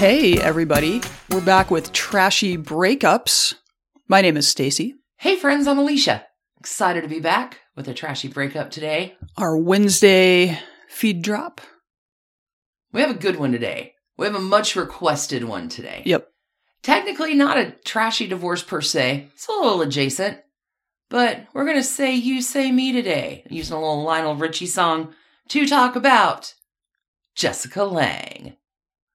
Hey, everybody. We're back with Trashy Breakups. My name is Stacy. Hey friends, I'm Alicia. Excited to be back with a trashy breakup today. Our Wednesday feed drop. We have a good one today. We have a much requested one today. Yep. Technically not a trashy divorce per se. It's a little adjacent. But we're going to say you say me today, using a little Lionel Richie song to talk about Jessica Lange.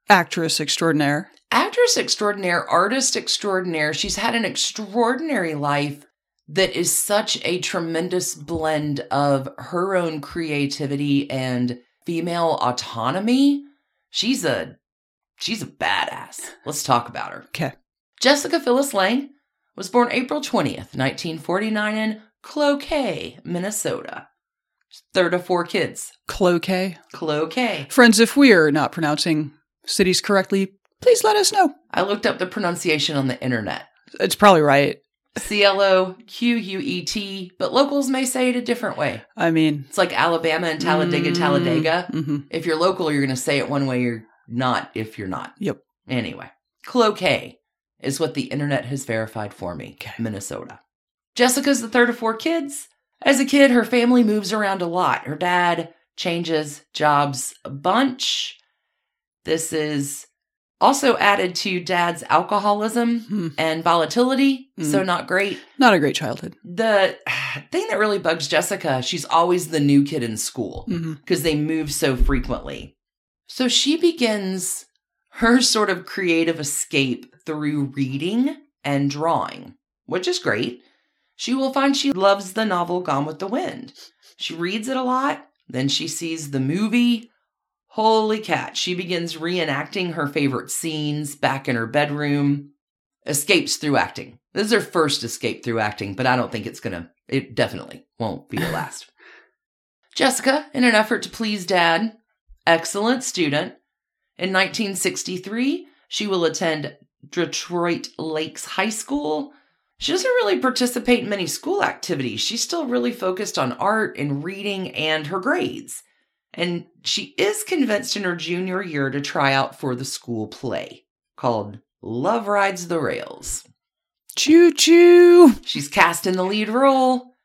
Actress extraordinaire. Actress extraordinaire, artist extraordinaire. She's had an extraordinary life that is such a tremendous blend of her own creativity and female autonomy. She's a she's a badass. Let's talk about her. Okay. Jessica Phyllis Lange was born April 20th, 1949 in Cloquet, Minnesota. Third of four kids. Cloquet. Cloquet. Friends, if we are not pronouncing cities correctly, please let us know. I looked up the pronunciation on the internet. It's probably right. C L O Q U E T, but locals may say it a different way. I mean, It's like Alabama and Talladega, Talladega. hmm If you're local, you're going to say it one way, you're not if you're not. Yep. Anyway, Cloquet is what the internet has verified for me. Okay. Minnesota. Jessica's the third of four kids. As a kid, her family moves around a lot. Her dad changes jobs a bunch. This is also added to dad's alcoholism Hmm. and volatility, Mm. so not great. Not a great childhood. The thing that really bugs Jessica, she's always the new kid in school hmm because they move so frequently. So she begins her sort of creative escape through reading and drawing, which is great. She will find she loves the novel Gone with the Wind. She reads it a lot, then she sees the movie. Holy cat, she begins reenacting her favorite scenes back in her bedroom. Escapes through acting. This is her first escape through acting, but I don't think it's gonna, it definitely won't be the last. Jessica, in an effort to please dad, excellent student. In 1963, she will attend Detroit Lakes High School. She doesn't really participate in many school activities. She's still really focused on art and reading and her grades. And she is convinced in her junior year to try out for the school play called Love Rides the Rails. Choo choo. She's cast in the lead role.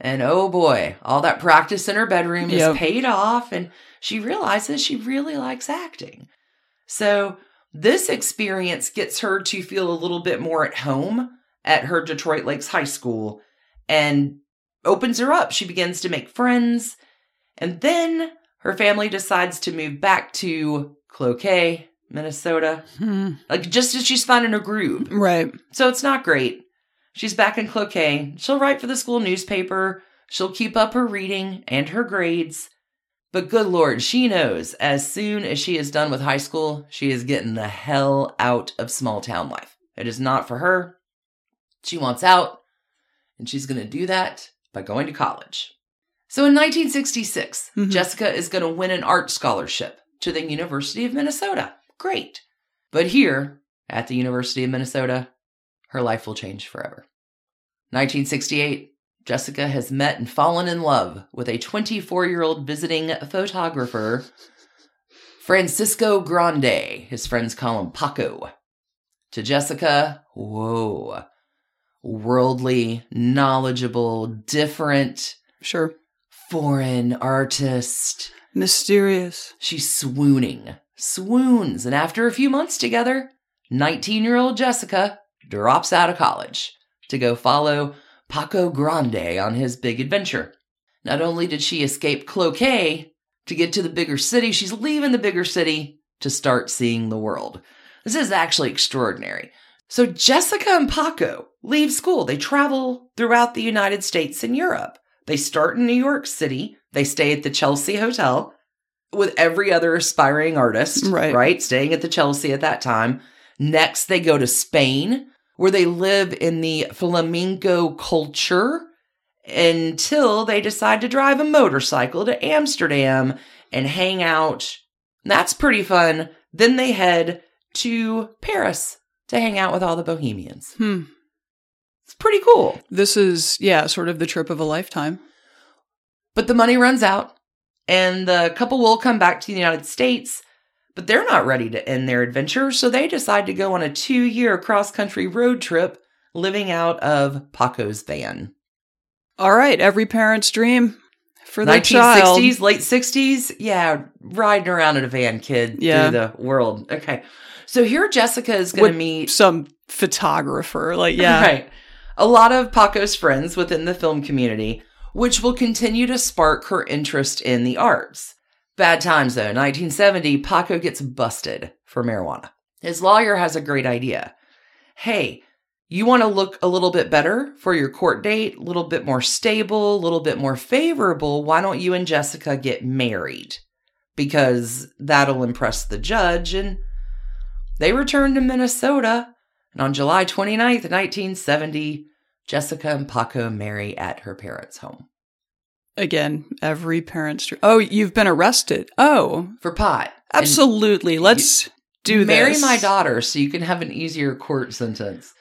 And oh boy, all that practice in her bedroom Yep. has paid off, and she realizes she really likes acting. So, this experience gets her to feel a little bit more at home at her Detroit Lakes High School and opens her up. She begins to make friends, and then her family decides to move back to Cloquet, Minnesota. Hmm. Like, just as she's finding her groove. Right. So it's not great. She's back in Cloquet. She'll write for the school newspaper. She'll keep up her reading and her grades. But good lord, she knows as soon as she is done with high school, she is getting the hell out of small town life. It is not for her. She wants out, and she's going to do that by going to college. So in 1966, Mhm. Jessica is going to win an art scholarship to the University of Minnesota. Great. But here at the University of Minnesota, her life will change forever. 1968, Jessica has met and fallen in love with a 24 year old visiting photographer, Francisco Grande. His friends call him Paco. To Jessica, whoa, worldly, knowledgeable, different, Sure. Foreign artist. Mysterious. She's swooning, swoons, and after a few months together, 19 year old Jessica drops out of college to go follow Paco Grande on his big adventure. Not only did she escape Cloquet to get to the bigger city, she's leaving the bigger city to start seeing the world. This is actually extraordinary. So Jessica and Paco leave school. They travel throughout the United States and Europe. They start in New York City. They stay at the Chelsea Hotel with every other aspiring artist, Right. right? Staying at the Chelsea at that time. Next, they go to Spain, where they live in the flamenco culture until they decide to drive a motorcycle to Amsterdam and hang out. That's pretty fun. Then they head to Paris to hang out with all the bohemians. Hmm. It's pretty cool. This is, yeah, sort of the trip of a lifetime. But the money runs out, and the couple will come back to the United States. But they're not ready to end their adventure, so they decide to go on a two year cross country road trip living out of Paco's van. All right, every parent's dream for their child. 1960s, late 60s. Yeah, riding around in a van, kid, Yeah. through the world. Okay. So here Jessica is going to meet Some photographer, like yeah, Right. A lot of Paco's friends within the film community, which will continue to spark her interest in the arts. Bad times though. 1970, Paco gets busted for marijuana. His lawyer has a great idea. Hey, you want to look a little bit better for your court date, a little bit more stable, a little bit more favorable. Why don't you and Jessica get married? Because that'll impress the judge. And they return to Minnesota and on July 29th, 1970, Jessica and Paco marry at her parents' home Again, every parent's dream. Oh, you've been arrested. Oh, for pot. And absolutely. Let's do marry this. my daughter so you can have an easier court sentence.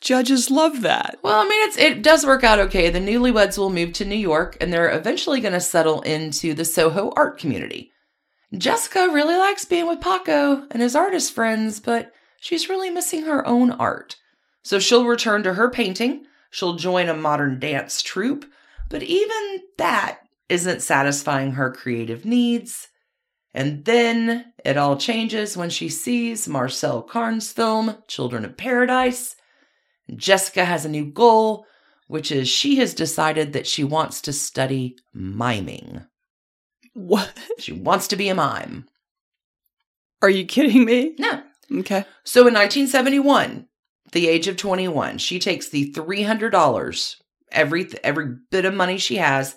Judges love that. Well, I mean, it's it does work out okay. The newlyweds will move to New York, and they're eventually going to settle into the Soho art community. Jessica really likes being with Paco and his artist friends, but she's really missing her own art. So she'll return to her painting. She'll join a modern dance troupe, but even that isn't satisfying her creative needs. And then it all changes when she sees Marcel Carn's film, Children of Paradise. Jessica has a new goal, which is she has decided that she wants to study miming. What? She wants to be a mime. Are you kidding me? No. Okay. So in 1971, the age of 21, she takes the $300, every every bit of money she has.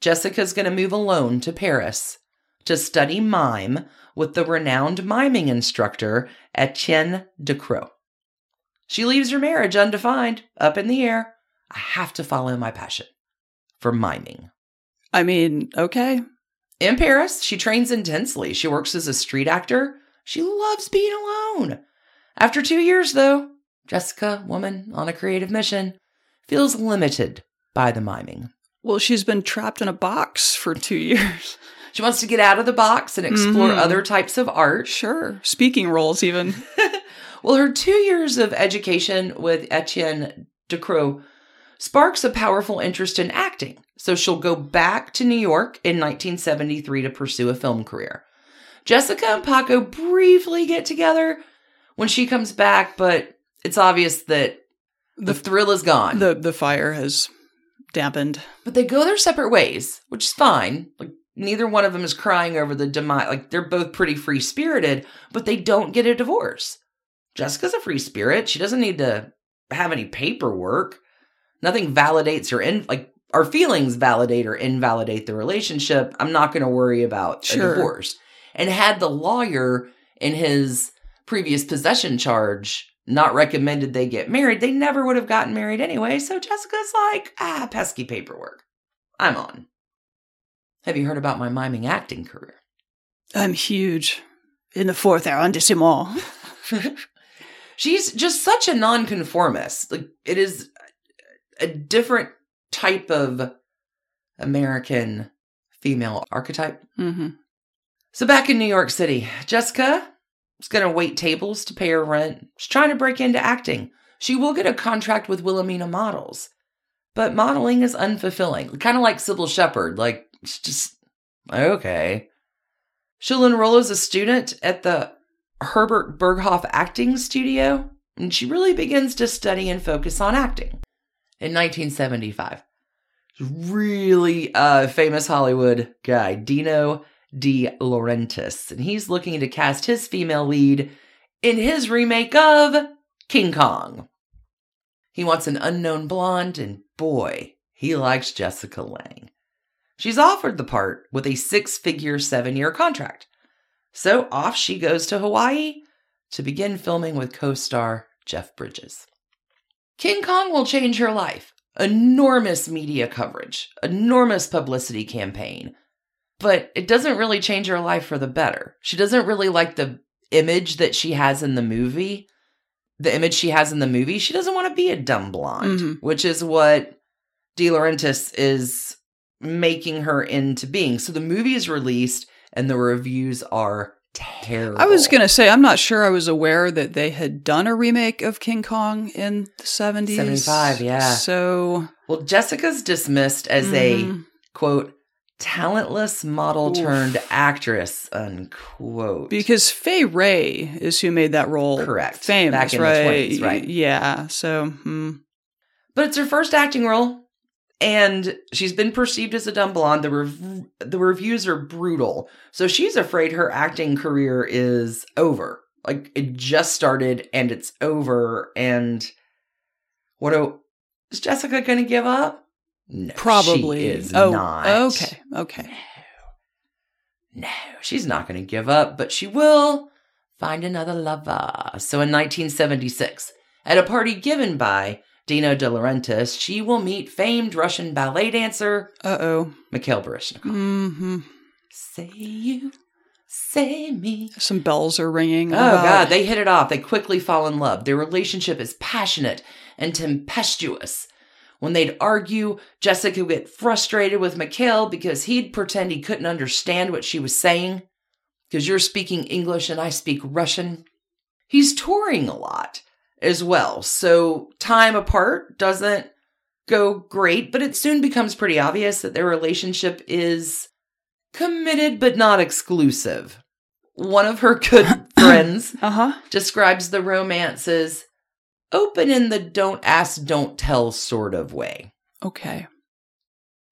Jessica's going to move alone to Paris to study mime with the renowned miming instructor Etienne de Decroix. She leaves her marriage undefined, up in the air. I have to follow my passion for miming. I mean, okay. In Paris, she trains intensely. She works as a street actor. She loves being alone. After two years, though, Jessica, woman on a creative mission, feels limited by the miming. Well, she's been trapped in a box for two years. She wants to get out of the box and explore Mhm. other types of art. Sure. Speaking roles, even. Well, her two years of education with Etienne Decroix sparks a powerful interest in acting. So she'll go back to New York in 1973 to pursue a film career. Jessica and Paco briefly get together when she comes back, but it's obvious that the, The- thrill is gone. the the fire has dampened. but they go their separate ways, which is fine. Like neither one of them is crying over the demise. Like they're both pretty free spirited, but they don't get a divorce. Jessica's a free spirit. She doesn't need to have any paperwork. Nothing validates her in like our feelings validate or invalidate the relationship. I'm not going to worry about Sure. a divorce. And had the lawyer in his previous possession charge not recommended they get married, they never would have gotten married anyway. So Jessica's like, ah, pesky paperwork. I'm on. Have you heard about my miming acting career? I'm huge in the fourth arrondissement. She's just such a nonconformist. Like it is a different type of American female archetype. hmm So back in New York City, Jessica is going to wait tables to pay her rent. She's trying to break into acting. She will get a contract with Wilhelmina Models, but modeling is unfulfilling. Kind of like Cybill Shepherd. Like, it's just okay. She'll enroll as a student at the Herbert Berghof Acting Studio, and she really begins to study and focus on acting. In 1975, really uh, famous Hollywood guy, Dino De Laurentiis, and he's looking to cast his female lead in his remake of King Kong. He wants an unknown blonde, and boy, he likes Jessica Lange. She's offered the part with a six figure, seven year contract. So off she goes to Hawaii to begin filming with co star Jeff Bridges. King Kong will change her life. Enormous media coverage, enormous publicity campaign. But it doesn't really change her life for the better. She doesn't really like the image that she has in the movie. The image she has in the movie, she doesn't want to be a dumb blonde, Mhm. which is what De Laurentiis is making her into being. So the movie is released and the reviews are terrible. I was going to say, I'm not sure I was aware that they had done a remake of King Kong in the 70s. 75, yeah. So, Well, Jessica's dismissed as a mhm. quote talentless model Oof. turned actress unquote. because Fay Wray is who made that role Correct. famous, Back in the right? 20s, right. Yeah. So, hmm. But it's her first acting role, and she's been perceived as a dumb blonde. The rev- the reviews are brutal, so she's afraid her acting career is over. Like it just started and it's over. And what is Jessica going to give up? No, probably she is oh, not. Okay. Okay. No, she's not going to give up, but she will find another lover. So in 1976, at a party given by Dino De Laurentiis, she will meet famed Russian ballet dancer Uh oh. Mikhail Baryshnikov. hmm Say you, say me. Some bells are ringing. Oh about- God, they hit it off. They quickly fall in love. Their relationship is passionate and tempestuous. When they'd argue, Jessica would get frustrated with Mikhail because he'd pretend he couldn't understand what she was saying. Because you're speaking English and I speak Russian. He's touring a lot as well, so time apart doesn't go great, but it soon becomes pretty obvious that their relationship is committed but not exclusive. One of her good friends Uh huh. describes the romance as open in the don't ask, don't tell sort of way. Okay.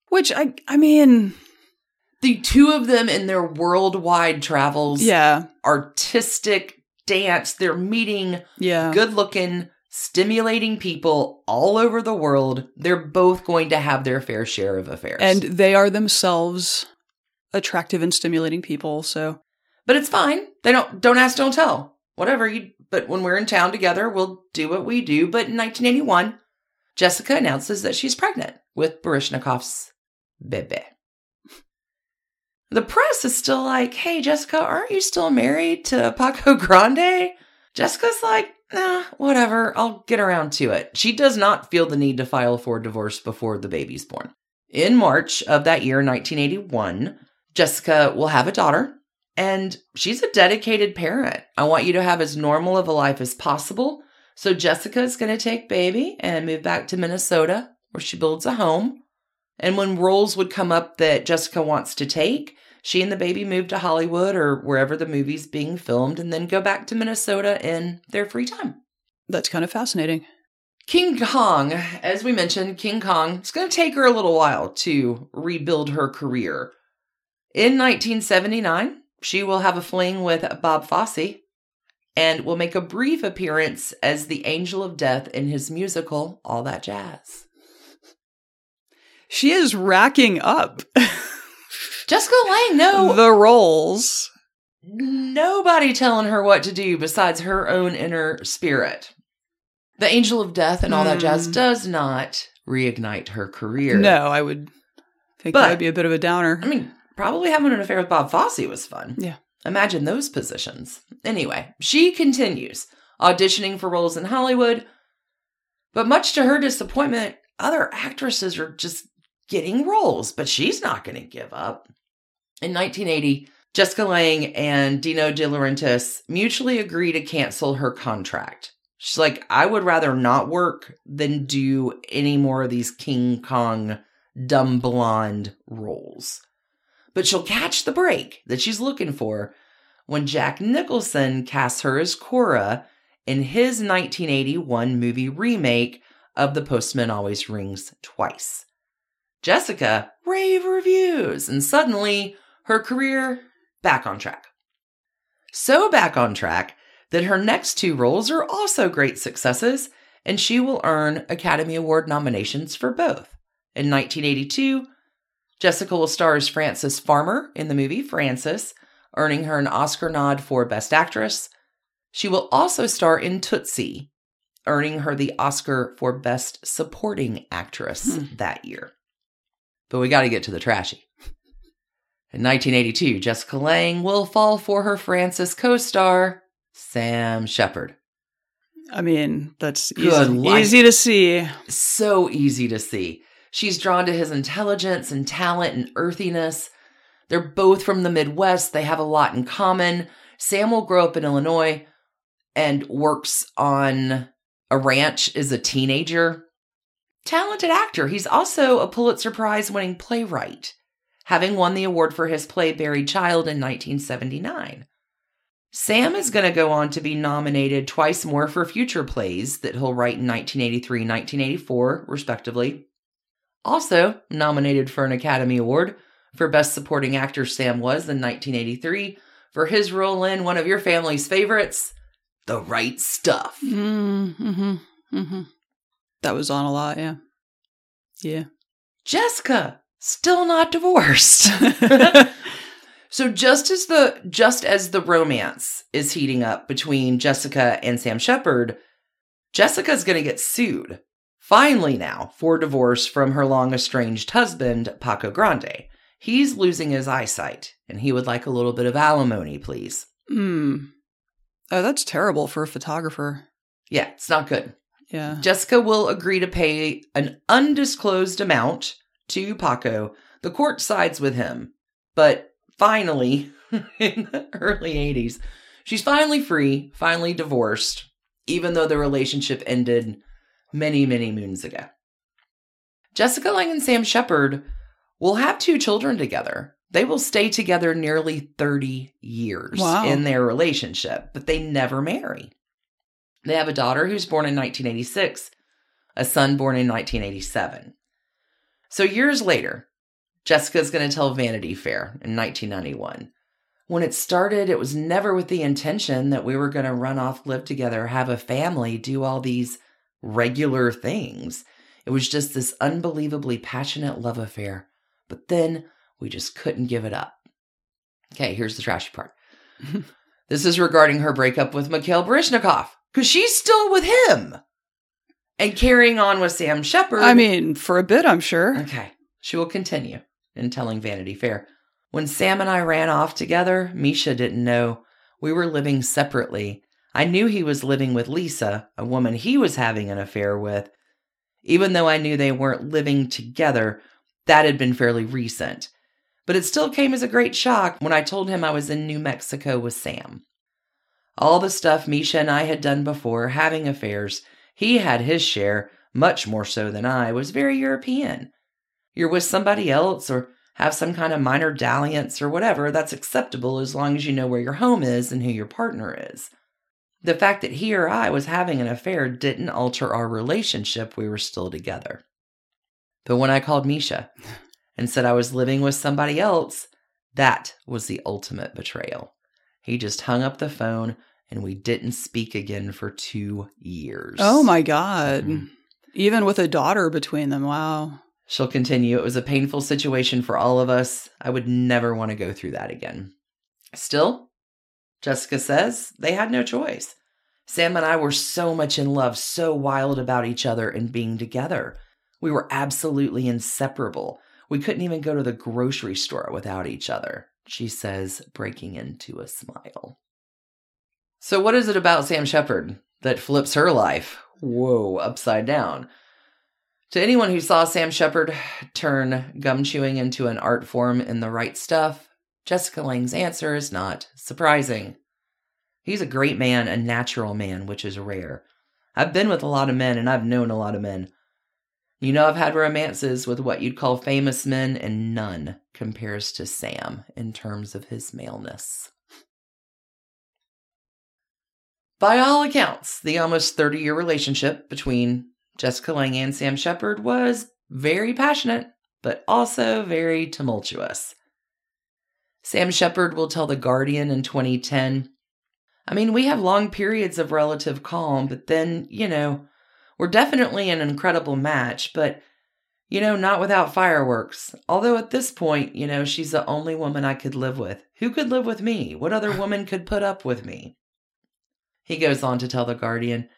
Which I, I mean, The two of them in their worldwide travels, yeah, artistic dance, they're meeting yeah. good looking, stimulating people all over the world. They're both going to have their fair share of affairs. And they are themselves attractive and stimulating people. So, but it's fine. They don't don't ask, don't tell. Whatever you but when we're in town together, we'll do what we do. But in 1981, Jessica announces that she's pregnant with Baryshnikov's bebe. The press is still like, hey, Jessica, aren't you still married to Paco Grande? Jessica's like, nah, whatever, I'll get around to it. She does not feel the need to file for divorce before the baby's born. In March of that year, 1981, Jessica will have a daughter, and she's a dedicated parent. I want you to have as normal of a life as possible. So Jessica is going to take baby and move back to Minnesota, where she builds a home. And when roles would come up that Jessica wants to take, she and the baby move to Hollywood or wherever the movie's being filmed and then go back to Minnesota in their free time. that's kind of fascinating. King Kong, as we mentioned, King Kong, it's going to take her a little while to rebuild her career. In 1979, she will have a fling with Bob Fosse and will make a brief appearance as the Angel of Death in his musical All That Jazz. She is racking up Jessica Lange, no, the roles. nobody telling her what to do besides her own inner spirit. The Angel of Death and All That Jazz Hmm. does not reignite her career. No, I would think But- that would be a bit of a downer. I mean, probably having an affair with Bob Fosse was fun. Yeah. Imagine those positions. Anyway, she continues auditioning for roles in Hollywood, but much to her disappointment, other actresses are just getting roles, but she's not going to give up. In 1980, Jessica Lange and Dino De Laurentiis mutually agree to cancel her contract. She's like, I would rather not work than do any more of these King Kong dumb blonde roles. But she'll catch the break that she's looking for when Jack Nicholson casts her as Cora in his 1981 movie remake of The Postman Always Rings Twice. Jessica rave reviews, and suddenly her career back on track. So back on track that her next two roles are also great successes, and she will earn Academy Award nominations for both. In 1982, Jessica will star as Frances Farmer in the movie Frances, earning her an Oscar nod for Best Actress. She will also star in Tootsie, earning her the Oscar for Best Supporting Actress Hmm. that year. But we got to get to the trashy. In 1982, Jessica Lange will fall for her Frances co star, Sam Shepard. I mean, that's easy, easy to see. so easy to see. She's drawn to his intelligence and talent and earthiness. They're both from the Midwest. They have a lot in common. Sam will grow up in Illinois and works on a ranch as a teenager. Talented actor. He's also a Pulitzer Prize winning playwright, having won the award for his play Buried Child in 1979. Sam is going to go on to be nominated twice more for future plays that he'll write in 1983 and 1984, respectively. Also nominated for an Academy Award for Best Supporting Actor, Sam was in 1983 for his role in one of your family's favorites, The Right Stuff. Mm-hmm. Mm-hmm. That was on a lot, yeah. Yeah. Jessica, still not divorced. so just as the just as the romance is heating up between Jessica and Sam Shepard, Jessica's going to get sued finally now for divorce from her long estranged husband, Paco Grande. He's losing his eyesight and he would like a little bit of alimony, please. Hmm. Oh, that's terrible for a photographer. Yeah, it's not good. Yeah. Jessica will agree to pay an undisclosed amount to Paco. The court sides with him. But finally, in the early 80s, she's finally free, finally divorced, even though the relationship ended many, many moons ago. Jessica Lange and Sam Shepard will have two children together. They will stay together nearly 30 years Wow. in their relationship, but they never marry. They have a daughter who's born in 1986, a son born in 1987. So years later, Jessica's going to tell Vanity Fair in 1991. When it started, it was never with the intention that we were going to run off, live together, have a family, do all these regular things. It was just this unbelievably passionate love affair. But then we just couldn't give it up. Okay, here's the trashy part. this is regarding her breakup with Mikhail Baryshnikov, because she's still with him and carrying on with Sam Shepard. I mean, for a bit, I'm sure. Okay. She will continue in telling Vanity Fair. When Sam and I ran off together, Misha didn't know we were living separately. I knew he was living with Lisa, a woman he was having an affair with. Even though I knew they weren't living together, that had been fairly recent. But it still came as a great shock when I told him I was in New Mexico with Sam. All the stuff Misha and I had done before, having affairs, he had his share, much more so than I, was very European. You're with somebody else or have some kind of minor dalliance or whatever, that's acceptable as long as you know where your home is and who your partner is. The fact that he or I was having an affair didn't alter our relationship, we were still together. But when I called Misha and said I was living with somebody else, that was the ultimate betrayal. He just hung up the phone and we didn't speak again for two years. Oh my God. Mhm. Even with a daughter between them. Wow. She'll continue. It was a painful situation for all of us. I would never want to go through that again. Still, Jessica says they had no choice. Sam and I were so much in love, so wild about each other and being together. We were absolutely inseparable. We couldn't even go to the grocery store without each other, she says, breaking into a smile. So, what is it about Sam Shepard that flips her life? Whoa, upside down. To anyone who saw Sam Shepard turn gum chewing into an art form in the right stuff, Jessica Lange's answer is not surprising. He's a great man, a natural man, which is rare. I've been with a lot of men and I've known a lot of men. You know, I've had romances with what you'd call famous men, and none compares to Sam in terms of his maleness. By all accounts, the almost 30 year relationship between Jessica Lange and Sam Shepard was very passionate, but also very tumultuous. Sam Shepard will tell The Guardian in 2010 I mean, we have long periods of relative calm, but then, you know, we're definitely an incredible match, but, you know, not without fireworks. Although at this point, you know, she's the only woman I could live with. Who could live with me? What other woman could put up with me? He goes on to tell The Guardian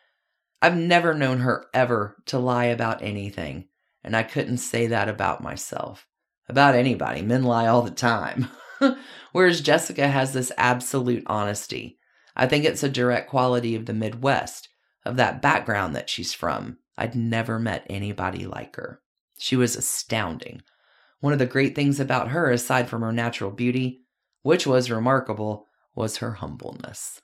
I've never known her ever to lie about anything, and I couldn't say that about myself. About anybody. Men lie all the time. Whereas Jessica has this absolute honesty. I think it's a direct quality of the Midwest, of that background that she's from. I'd never met anybody like her. She was astounding. One of the great things about her, aside from her natural beauty, which was remarkable, was her humbleness.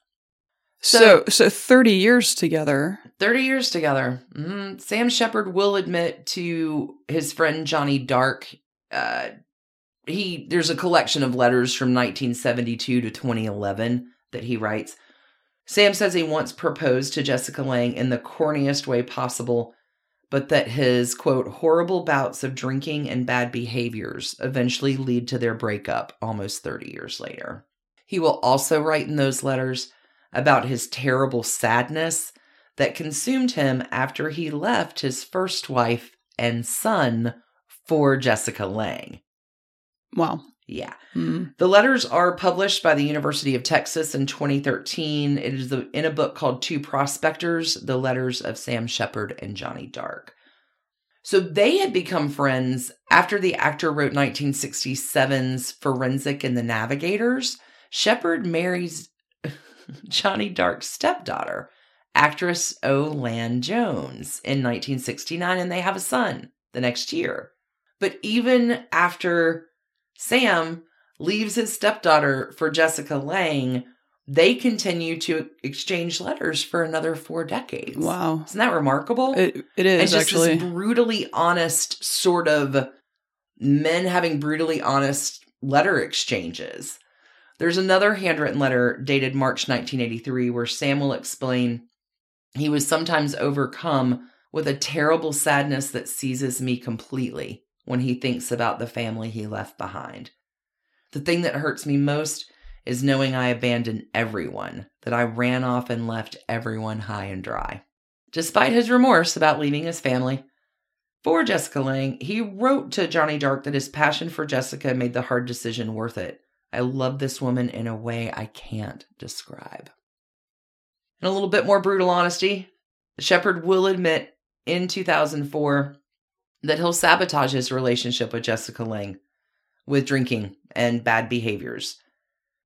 So, so 30 years together. 30 years together. Mm, Sam Shepard will admit to his friend Johnny Dark. Uh, he there's a collection of letters from 1972 to 2011 that he writes. Sam says he once proposed to Jessica Lange in the corniest way possible, but that his quote horrible bouts of drinking and bad behaviors eventually lead to their breakup almost 30 years later. He will also write in those letters about his terrible sadness that consumed him after he left his first wife and son for Jessica Lange. Wow. Yeah. Mm. The letters are published by the University of Texas in 2013. It is in a book called Two Prospectors The Letters of Sam Shepard and Johnny Dark. So they had become friends after the actor wrote 1967's Forensic and the Navigators. Shepard marries Johnny Dark's stepdaughter, actress O. Lan Jones, in 1969, and they have a son the next year. But even after Sam leaves his stepdaughter for Jessica Lange. they continue to exchange letters for another four decades. Wow. Isn't that remarkable? It, it is just actually. this brutally honest sort of men having brutally honest letter exchanges. There's another handwritten letter dated March 1983 where Sam will explain he was sometimes overcome with a terrible sadness that seizes me completely when he thinks about the family he left behind. The thing that hurts me most is knowing I abandoned everyone, that I ran off and left everyone high and dry. Despite his remorse about leaving his family, for Jessica Lange, he wrote to Johnny Dark that his passion for Jessica made the hard decision worth it. I love this woman in a way I can't describe. In a little bit more brutal honesty, Shepard will admit in 2004 that he'll sabotage his relationship with Jessica Lange with drinking and bad behaviors.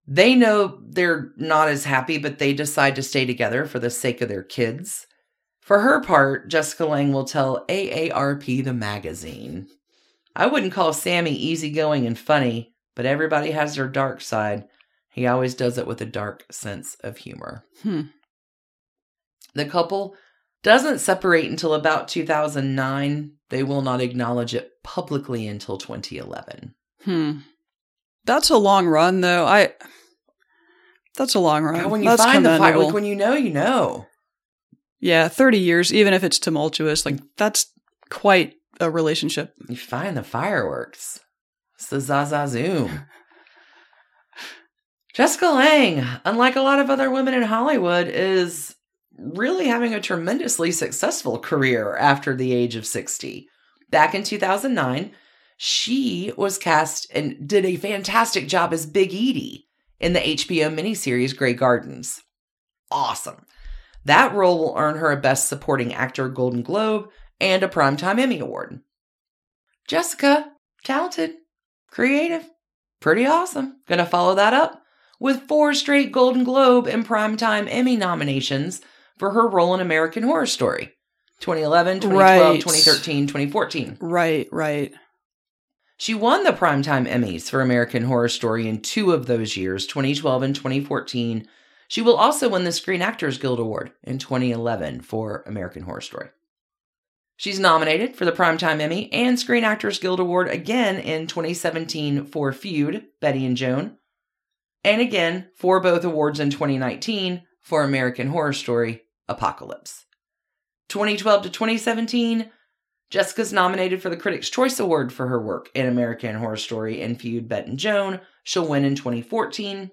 They know they're not as happy, but they decide to stay together for the sake of their kids. For her part, Jessica Lange will tell AARP the magazine. I wouldn't call Sammy easygoing and funny, but everybody has their dark side. He always does it with a dark sense of humor. Hmm. The couple doesn't separate until about 2009. They will not acknowledge it publicly until 2011. Hmm. That's a long run, though. I. That's a long run. God, when you That's find the fire, like when you know, you know. yeah, thirty years, even if it's tumultuous, like that's quite a relationship. You find the fireworks. It's the Zaza Zoom. Jessica Lange, unlike a lot of other women in Hollywood, is really having a tremendously successful career after the age of 60. Back in 2009, she was cast and did a fantastic job as Big Edie in the HBO miniseries Grey Gardens. Awesome. That role will earn her a Best Supporting Actor Golden Globe and a Primetime Emmy Award. Jessica, talented, creative, pretty awesome. Gonna follow that up with four straight Golden Globe and Primetime Emmy nominations for her role in American Horror Story 2011, 2012, Right. 2013, 2014. Right, right. She won the Primetime Emmys for American Horror Story in two of those years, 2012 and 2014. She will also win the Screen Actors Guild Award in 2011 for American Horror Story. She's nominated for the Primetime Emmy and Screen Actors Guild Award again in 2017 for Feud, Betty and Joan, and again for both awards in 2019 for American Horror Story, Apocalypse. 2012 to 2017, Jessica's nominated for the Critics' Choice Award for her work in American Horror Story and Feud, Bette and Joan. She'll win in 2014.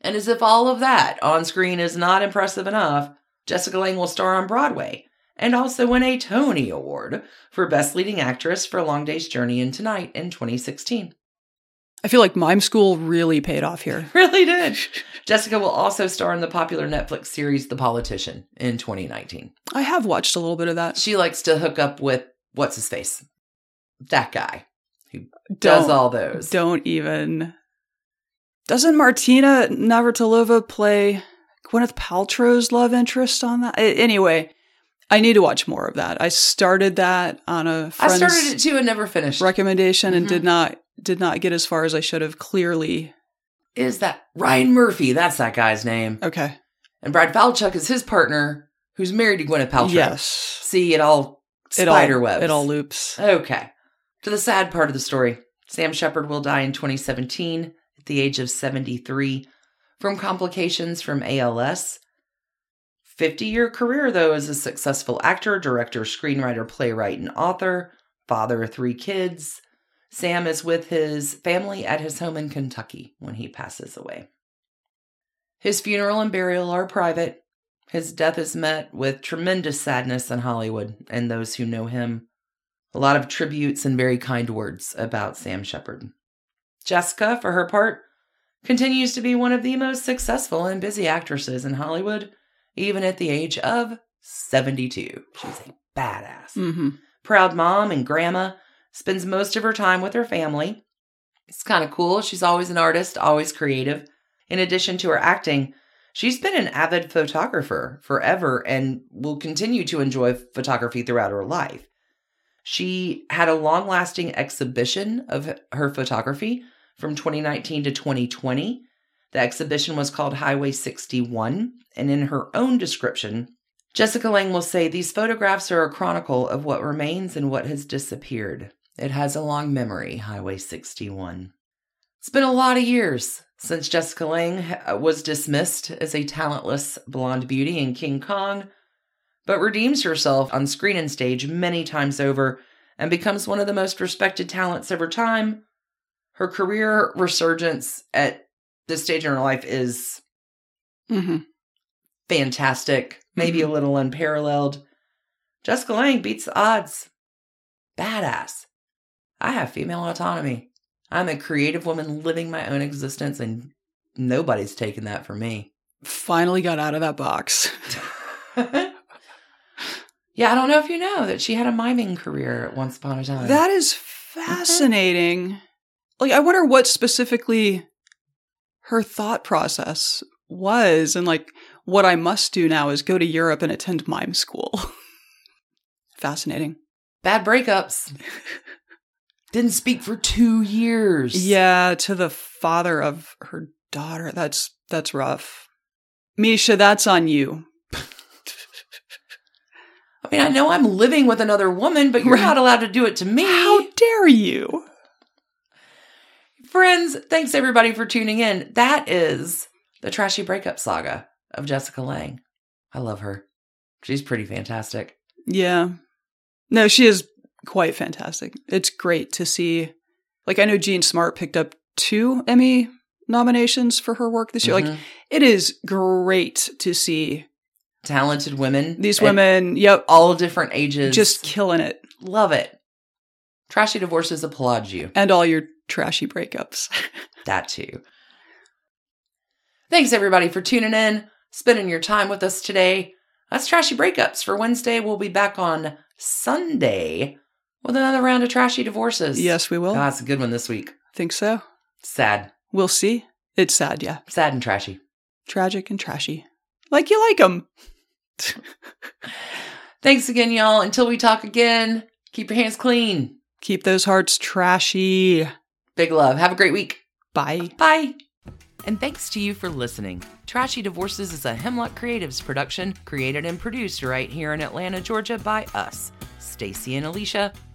And as if all of that on screen is not impressive enough, Jessica Lange will star on Broadway and also win a Tony Award for Best Leading Actress for Long Day's Journey into Night in 2016. I feel like mime school really paid off here. Really did. Jessica will also star in the popular Netflix series The Politician in 2019. I have watched a little bit of that. She likes to hook up with what's his face? That guy who does Don't- all those. Don't even. Doesn't Martina Navratilova play Gwyneth Paltrow's love interest on that? Anyway, I need to watch more of that. I started that on a I started it too and never finished. recommendation and Mhm. did not did not get as far as I should have. Clearly, is that Ryan Murphy. That's that guy's name. Okay. And Brad Falchuk is his partner, who's married to Gwyneth Paltrow. Yes. See, it all It all- spider webs. It all loops. Okay. To the sad part of the story. Sam Shepard will die in 2017 at the age of 73 from complications from ALS. 50 year career, though, as a successful actor, director, screenwriter, playwright, and author, father of three kids. Sam is with his family at his home in Kentucky when he passes away. His funeral and burial are private. His death is met with tremendous sadness in Hollywood and those who know him. A lot of tributes and very kind words about Sam Shepard. Jessica, for her part, continues to be one of the most successful and busy actresses in Hollywood, even at the age of 72. She's a badass. Mm-hmm. Proud mom and grandma, spends most of her time with her family. It's kind of cool. She's always an artist, always creative. In addition to her acting, she's been an avid photographer forever and will continue to enjoy photography throughout her life. She had a long lasting exhibition of her photography from 2019 to 2020. The exhibition was called Highway 61, and in her own description, Jessica Lange will say these photographs are a chronicle of what remains and what has disappeared. It has a long memory, Highway 61. It's been a lot of years since Jessica Lange was dismissed as a talentless blonde beauty in King Kong, but redeems herself on screen and stage many times over and becomes one of the most respected talents of her time. Her career resurgence at this stage in her life is Mm-hmm. fantastic, maybe a little unparalleled. Jessica Lange beats the odds. Badass. I have female autonomy. I'm a creative woman living my own existence, and nobody's taken that from me. Finally got out of that box. yeah, I don't know if you know that she had a miming career once upon a time. That is fascinating. Like, I wonder what specifically her thought process was, and like, what I must do now is go to Europe and attend mime school. Fascinating. Bad breakups. Didn't speak for two years. Yeah, to the father of her daughter. That's that's rough. Misha, that's on you. I mean, I know I'm living with another woman, but you're not allowed to do it to me. How dare you? Friends, thanks everybody for tuning in. That is the trashy breakup saga of Jessica Lange. I love her. She's pretty fantastic. Yeah. No, she is quite fantastic. It's great to see. Like, I know Jean Smart picked up two Emmy nominations for her work this year. Like, Mhm. it is great to see talented women. these women, yep, all different ages. just killing it. love it. Trashy divorces applaud you. And all your trashy breakups. That too. Thanks everybody for tuning in, spending your time with us today. That's Trashy Breakups for Wednesday. We'll be back on Sunday with another round of trashy divorces. yes, we will. Ah, oh, that's a good one this week. Think so. Sad. We'll see. It's sad, yeah. Sad and trashy. Tragic and trashy. Like you like them. Thanks again, y'all. Until we talk again, keep your hands clean. Keep those hearts trashy. Big love. Have a great week. Bye. Bye. And thanks to you for listening. Trashy Divorces is a Hemlock Creatives production, created and produced right here in Atlanta, Georgia by us, Stacy and Alicia,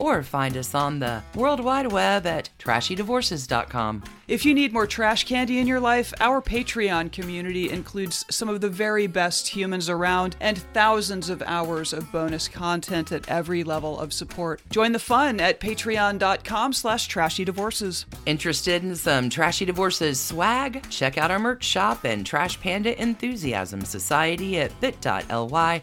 or find us on the World Wide Web at trashydivorces.com. If you need more trash candy in your life, our Patreon community includes some of the very best humans around and thousands of hours of bonus content at every level of support. Join the fun at patreon.com slash trashydivorces. Interested in some Trashy Divorces swag? Check out our merch shop and Trash Panda Enthusiasm Society at bit.ly